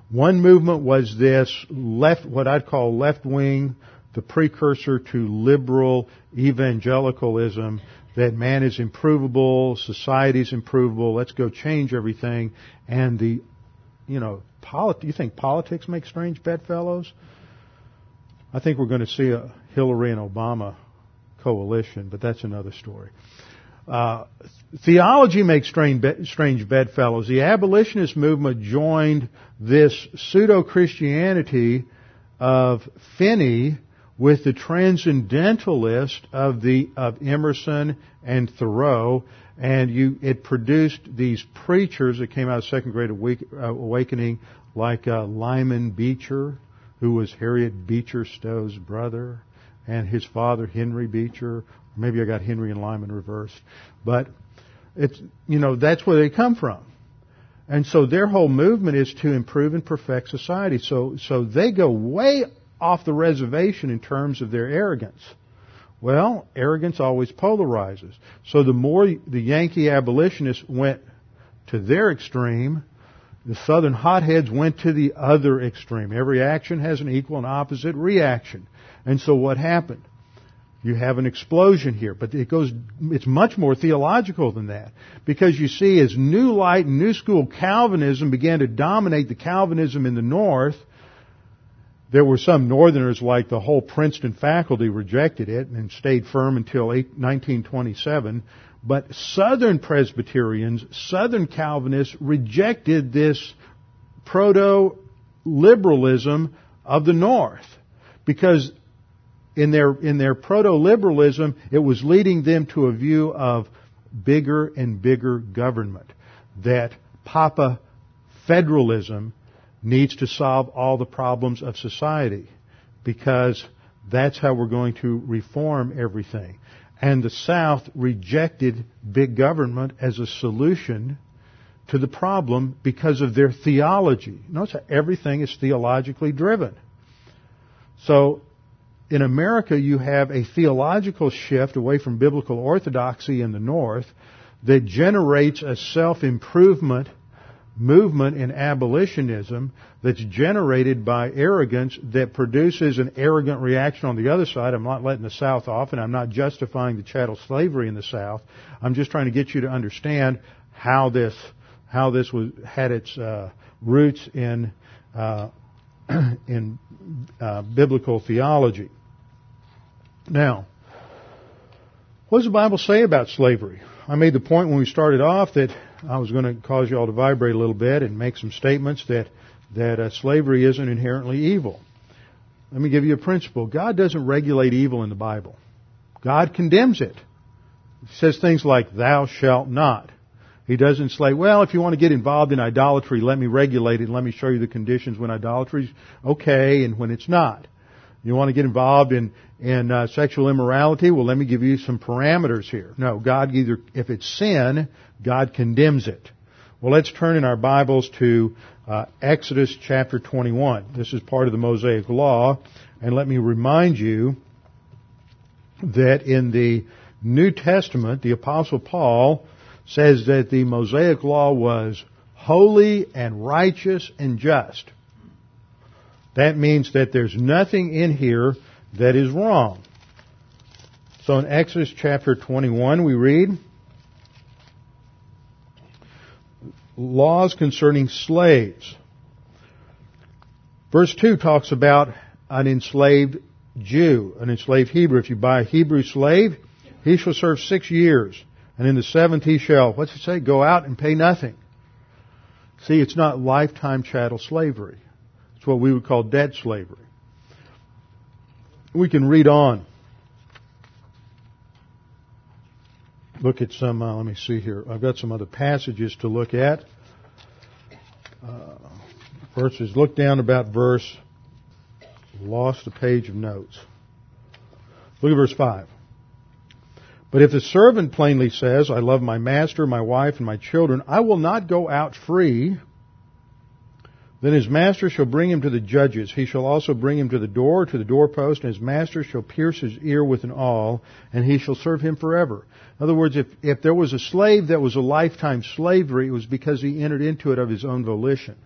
One movement was this left, what I'd call left wing, the precursor to liberal evangelicalism, that man is improvable, society is improvable, let's go change everything, and the, you know, polit- you think politics make strange bedfellows? I think we're going to see a Hillary and Obama coalition, but that's another story. Uh, theology makes strange, strange bedfellows. The abolitionist movement joined this pseudo-Christianity of Finney with the transcendentalist of the of Emerson and Thoreau, and you it produced these preachers that came out of Second Great Awakening, like uh, Lyman Beecher, who was Harriet Beecher Stowe's brother, and his father Henry Beecher, Maybe I got Henry and Lyman reversed. But it's, you know, that's where they come from. And so their whole movement is to improve and perfect society. So, so they go way off the reservation in terms of their arrogance. Well, arrogance always polarizes. So the more the Yankee abolitionists went to their extreme, the Southern hotheads went to the other extreme. Every action has an equal and opposite reaction. And so what happened? You have an explosion here, but it goes, it's much more theological than that. Because you see, as New Light and New School Calvinism began to dominate the Calvinism in the North, there were some Northerners, like the whole Princeton faculty, rejected it and stayed firm until 1927. But Southern Presbyterians, Southern Calvinists rejected this proto-liberalism of the North because in their, in their proto-liberalism, it was leading them to a view of bigger and bigger government. That Papa federalism needs to solve all the problems of society because that's how we're going to reform everything. And the South rejected big government as a solution to the problem because of their theology. Notice everything is theologically driven. So in America, you have a theological shift away from biblical orthodoxy in the North that generates a self-improvement movement in abolitionism that's generated by arrogance that produces an arrogant reaction on the other side. I'm not letting the South off and I'm not justifying the chattel slavery in the South. I'm just trying to get you to understand how this, how this was, had its uh, roots in uh, in uh, biblical theology. Now, what does the Bible say about slavery? I made the point when we started off that I was going to cause you all to vibrate a little bit and make some statements that that uh, slavery isn't inherently evil. Let me give you a principle. God doesn't regulate evil in the Bible. God condemns it. He says things like, thou shalt not. He doesn't say, well, if you want to get involved in idolatry, let me regulate it and let me show you the conditions when idolatry is okay and when it's not. You want to get involved in, in uh, sexual immorality? Well, let me give you some parameters here. No, God either, if it's sin, God condemns it. Well, let's turn in our Bibles to uh, Exodus chapter 21. This is part of the Mosaic Law, and let me remind you that in the New Testament, the Apostle Paul says that the Mosaic Law was holy and righteous and just. That means that there's nothing in here that is wrong. So in Exodus chapter 21 we read, laws concerning slaves. Verse 2 talks about an enslaved Jew, an enslaved Hebrew. If you buy a Hebrew slave, he shall serve six years. And in the seventh he shall, what's it say? Go out and pay nothing. See, it's not lifetime chattel slavery. It's what we would call debt slavery. We can read on. Look at some, uh, let me see here. I've got some other passages to look at. Uh, verses, look down about verse, lost a page of notes. Look at verse 5. But if the servant plainly says, I love my master, my wife, and my children, I will not go out free, then his master shall bring him to the judges. He shall also bring him to the door, to the doorpost, and his master shall pierce his ear with an awl, and he shall serve him forever. In other words, if, if there was a slave that was a lifetime slavery, it was because he entered into it of his own volition.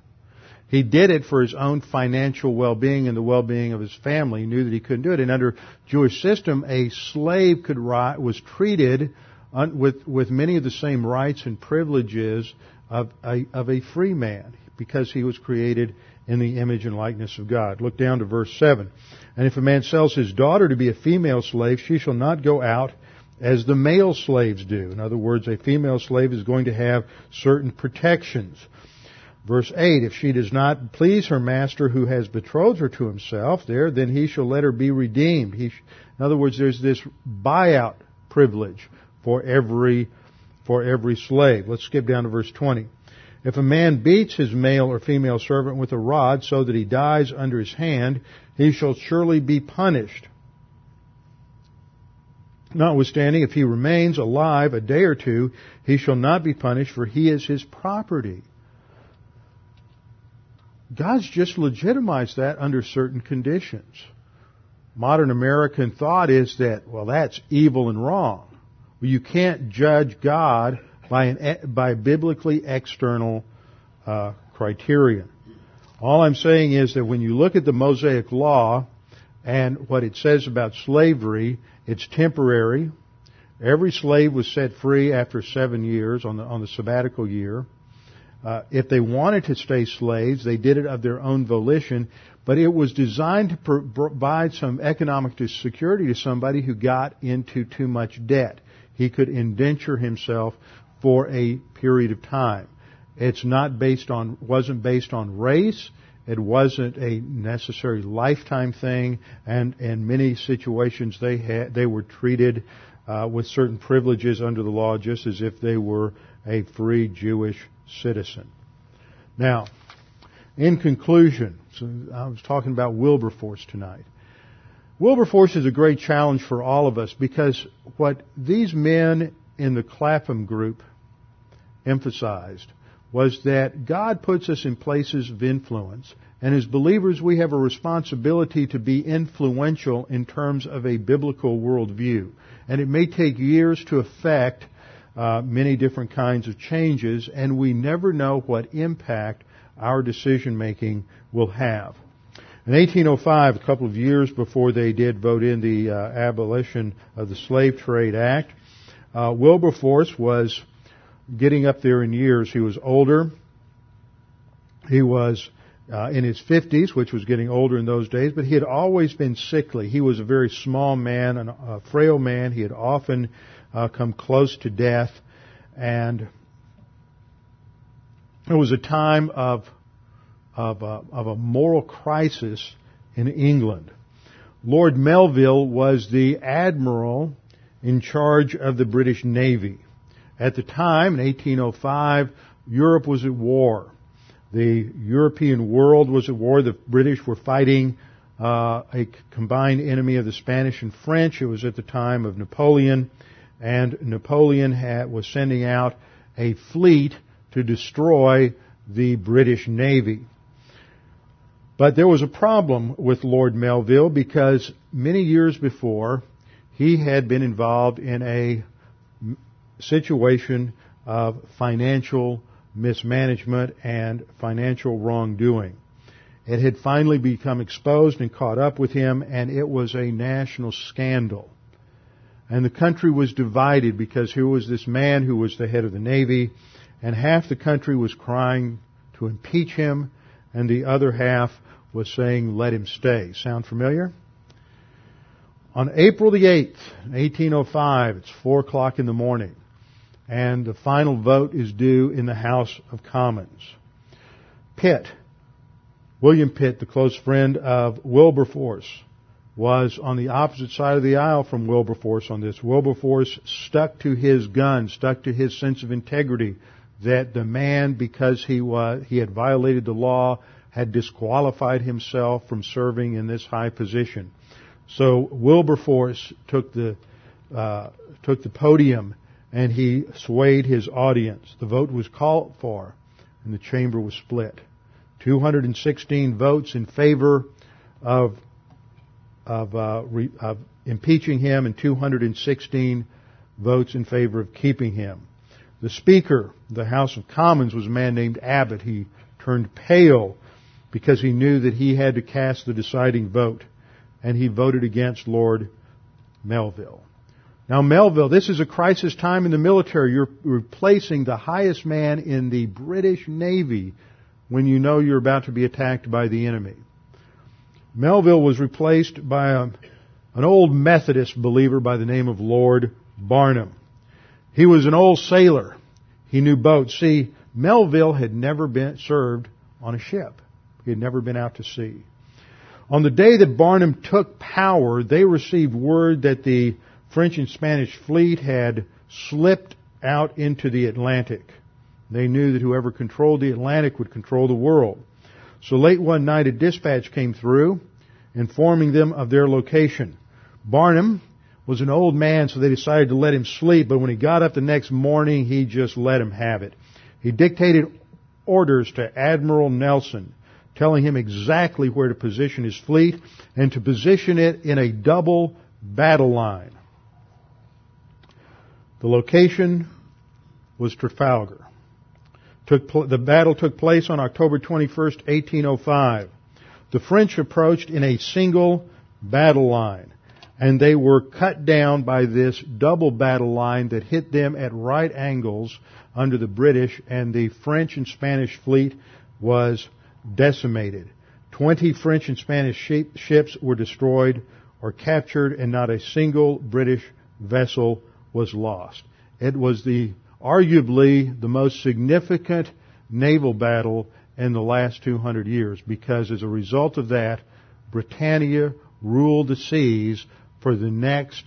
He did it for his own financial well-being and the well-being of his family. He knew that he couldn't do it. And under Jewish system, a slave could was treated with with many of the same rights and privileges of a, of a free man because he was created in the image and likeness of God. Look down to verse 7. And if a man sells his daughter to be a female slave, she shall not go out as the male slaves do. In other words, a female slave is going to have certain protections. Verse 8, if she does not please her master who has betrothed her to himself there, then he shall let her be redeemed. He, in other words, there's this buyout privilege for every, for every slave. Let's skip down to verse 20. If a man beats his male or female servant with a rod so that he dies under his hand, he shall surely be punished. Notwithstanding, if he remains alive a day or two, he shall not be punished, for he is his property. God's just legitimized that under certain conditions. Modern American thought is that, well, that's evil and wrong. Well, you can't judge God by, an, by biblically external uh, criterion. All I'm saying is that when you look at the Mosaic Law and what it says about slavery, it's temporary. Every slave was set free after seven years on the, on the sabbatical year. Uh, if they wanted to stay slaves, they did it of their own volition, but it was designed to provide some economic security to somebody who got into too much debt. He could indenture himself for a period of time. It's not based on, wasn't based on race. It wasn't a necessary lifetime thing, and in many situations they had, they were treated uh, with certain privileges under the law, just as if they were a free Jewish citizen. Now, in conclusion, so I was talking about Wilberforce tonight. Wilberforce is a great challenge for all of us because what these men in the Clapham group emphasized was that God puts us in places of influence, and as believers we have a responsibility to be influential in terms of a biblical worldview. And it may take years to affect uh, many different kinds of changes, and we never know what impact our decision making will have. In 1805, a couple of years before they did vote in the uh, abolition of the Slave Trade Act, uh, Wilberforce was getting up there in years. He was older. He was uh, in his 50s, which was getting older in those days, but he had always been sickly. He was a very small man, a frail man. He had often uh, come close to death, and it was a time of of a, of a moral crisis in England. Lord Melville was the admiral in charge of the British Navy. At the time, in 1805, Europe was at war. The European world was at war. The British were fighting uh, a combined enemy of the Spanish and French. It was at the time of Napoleon, and Napoleon had, was sending out a fleet to destroy the British Navy. But there was a problem with Lord Melville because many years before, he had been involved in a situation of financial mismanagement and financial wrongdoing. It had finally become exposed and caught up with him, and it was a national scandal. And the country was divided because here was this man who was the head of the Navy, and half the country was crying to impeach him, and the other half was saying, let him stay. Sound familiar? On April the 8th, 1805, it's 4 o'clock in the morning, and the final vote is due in the House of Commons. Pitt, William Pitt, the close friend of Wilberforce, was on the opposite side of the aisle from Wilberforce on this. Wilberforce stuck to his gun, stuck to his sense of integrity that the man, because he was, he had violated the law, had disqualified himself from serving in this high position. So Wilberforce took the uh, took the podium and he swayed his audience. The vote was called for, and the chamber was split. 216 votes in favor of of, uh, re, of impeaching him, and 216 votes in favor of keeping him. The Speaker, the House of Commons, was a man named Abbot. He turned pale because he knew that he had to cast the deciding vote, and he voted against Lord Melville. Now, Melville, this is a crisis time in the military. You're replacing the highest man in the British Navy when you know you're about to be attacked by the enemy. Melville was replaced by a, an old Methodist believer by the name of Lord Barham. He was an old sailor. He knew boats. See, Melville had never been served on a ship. He had never been out to sea. On the day that Barham took power, they received word that the French and Spanish fleet had slipped out into the Atlantic. They knew that whoever controlled the Atlantic would control the world. So late one night a dispatch came through informing them of their location. Barham was an old man, so they decided to let him sleep, but when he got up the next morning, he just let him have it. He dictated orders to Admiral Nelson telling him exactly where to position his fleet and to position it in a double battle line. The location was Trafalgar. Took, the battle took place on October 21st, 1805. The French approached in a single battle line, and they were cut down by this double battle line that hit them at right angles under the British, and the French and Spanish fleet was decimated. Twenty French and Spanish ships were destroyed or captured, and not a single British vessel was lost. It was the arguably the most significant naval battle in the last 200 years because as a result of that, Britannia ruled the seas for the next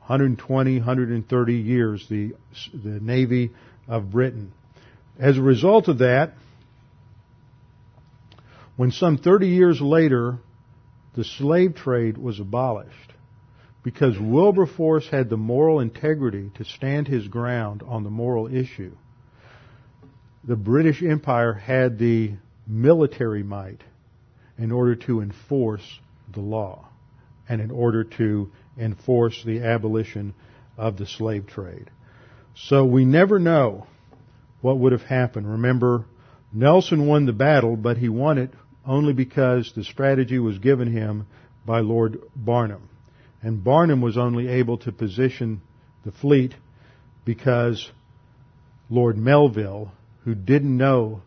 120, 130 years, the, the Navy of Britain. As a result of that, when some 30 years later the slave trade was abolished, because Wilberforce had the moral integrity to stand his ground on the moral issue, the British Empire had the military might in order to enforce the law and in order to enforce the abolition of the slave trade. So we never know what would have happened. Remember, Nelson won the battle, but he won it only because the strategy was given him by Lord Barham. And Barham was only able to position the fleet because Lord Melville, who didn't know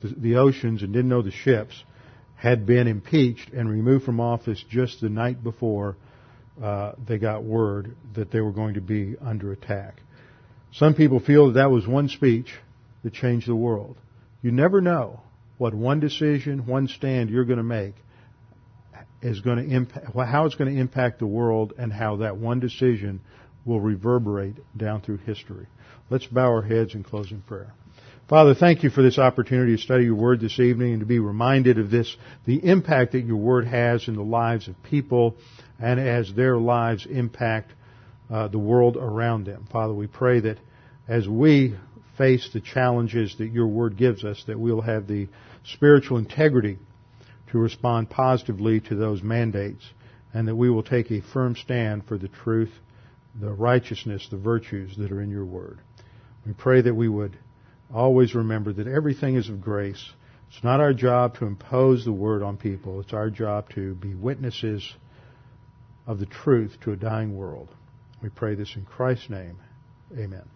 the, the oceans and didn't know the ships had been impeached and removed from office just the night before uh, they got word that they were going to be under attack. Some people feel that that was one speech that changed the world. You never know what one decision, one stand you're going to make is going to impact, how it's going to impact the world and how that one decision will reverberate down through history. Let's bow our heads in closing prayer. Father, thank you for this opportunity to study your word this evening and to be reminded of this, the impact that your word has in the lives of people and as their lives impact uh, the world around them. Father, we pray that as we face the challenges that your word gives us, that we'll have the spiritual integrity to respond positively to those mandates and that we will take a firm stand for the truth, the righteousness, the virtues that are in your word. We pray that we would always remember that everything is of grace. It's not our job to impose the word on people. It's our job to be witnesses of the truth to a dying world. We pray this in Christ's name. Amen.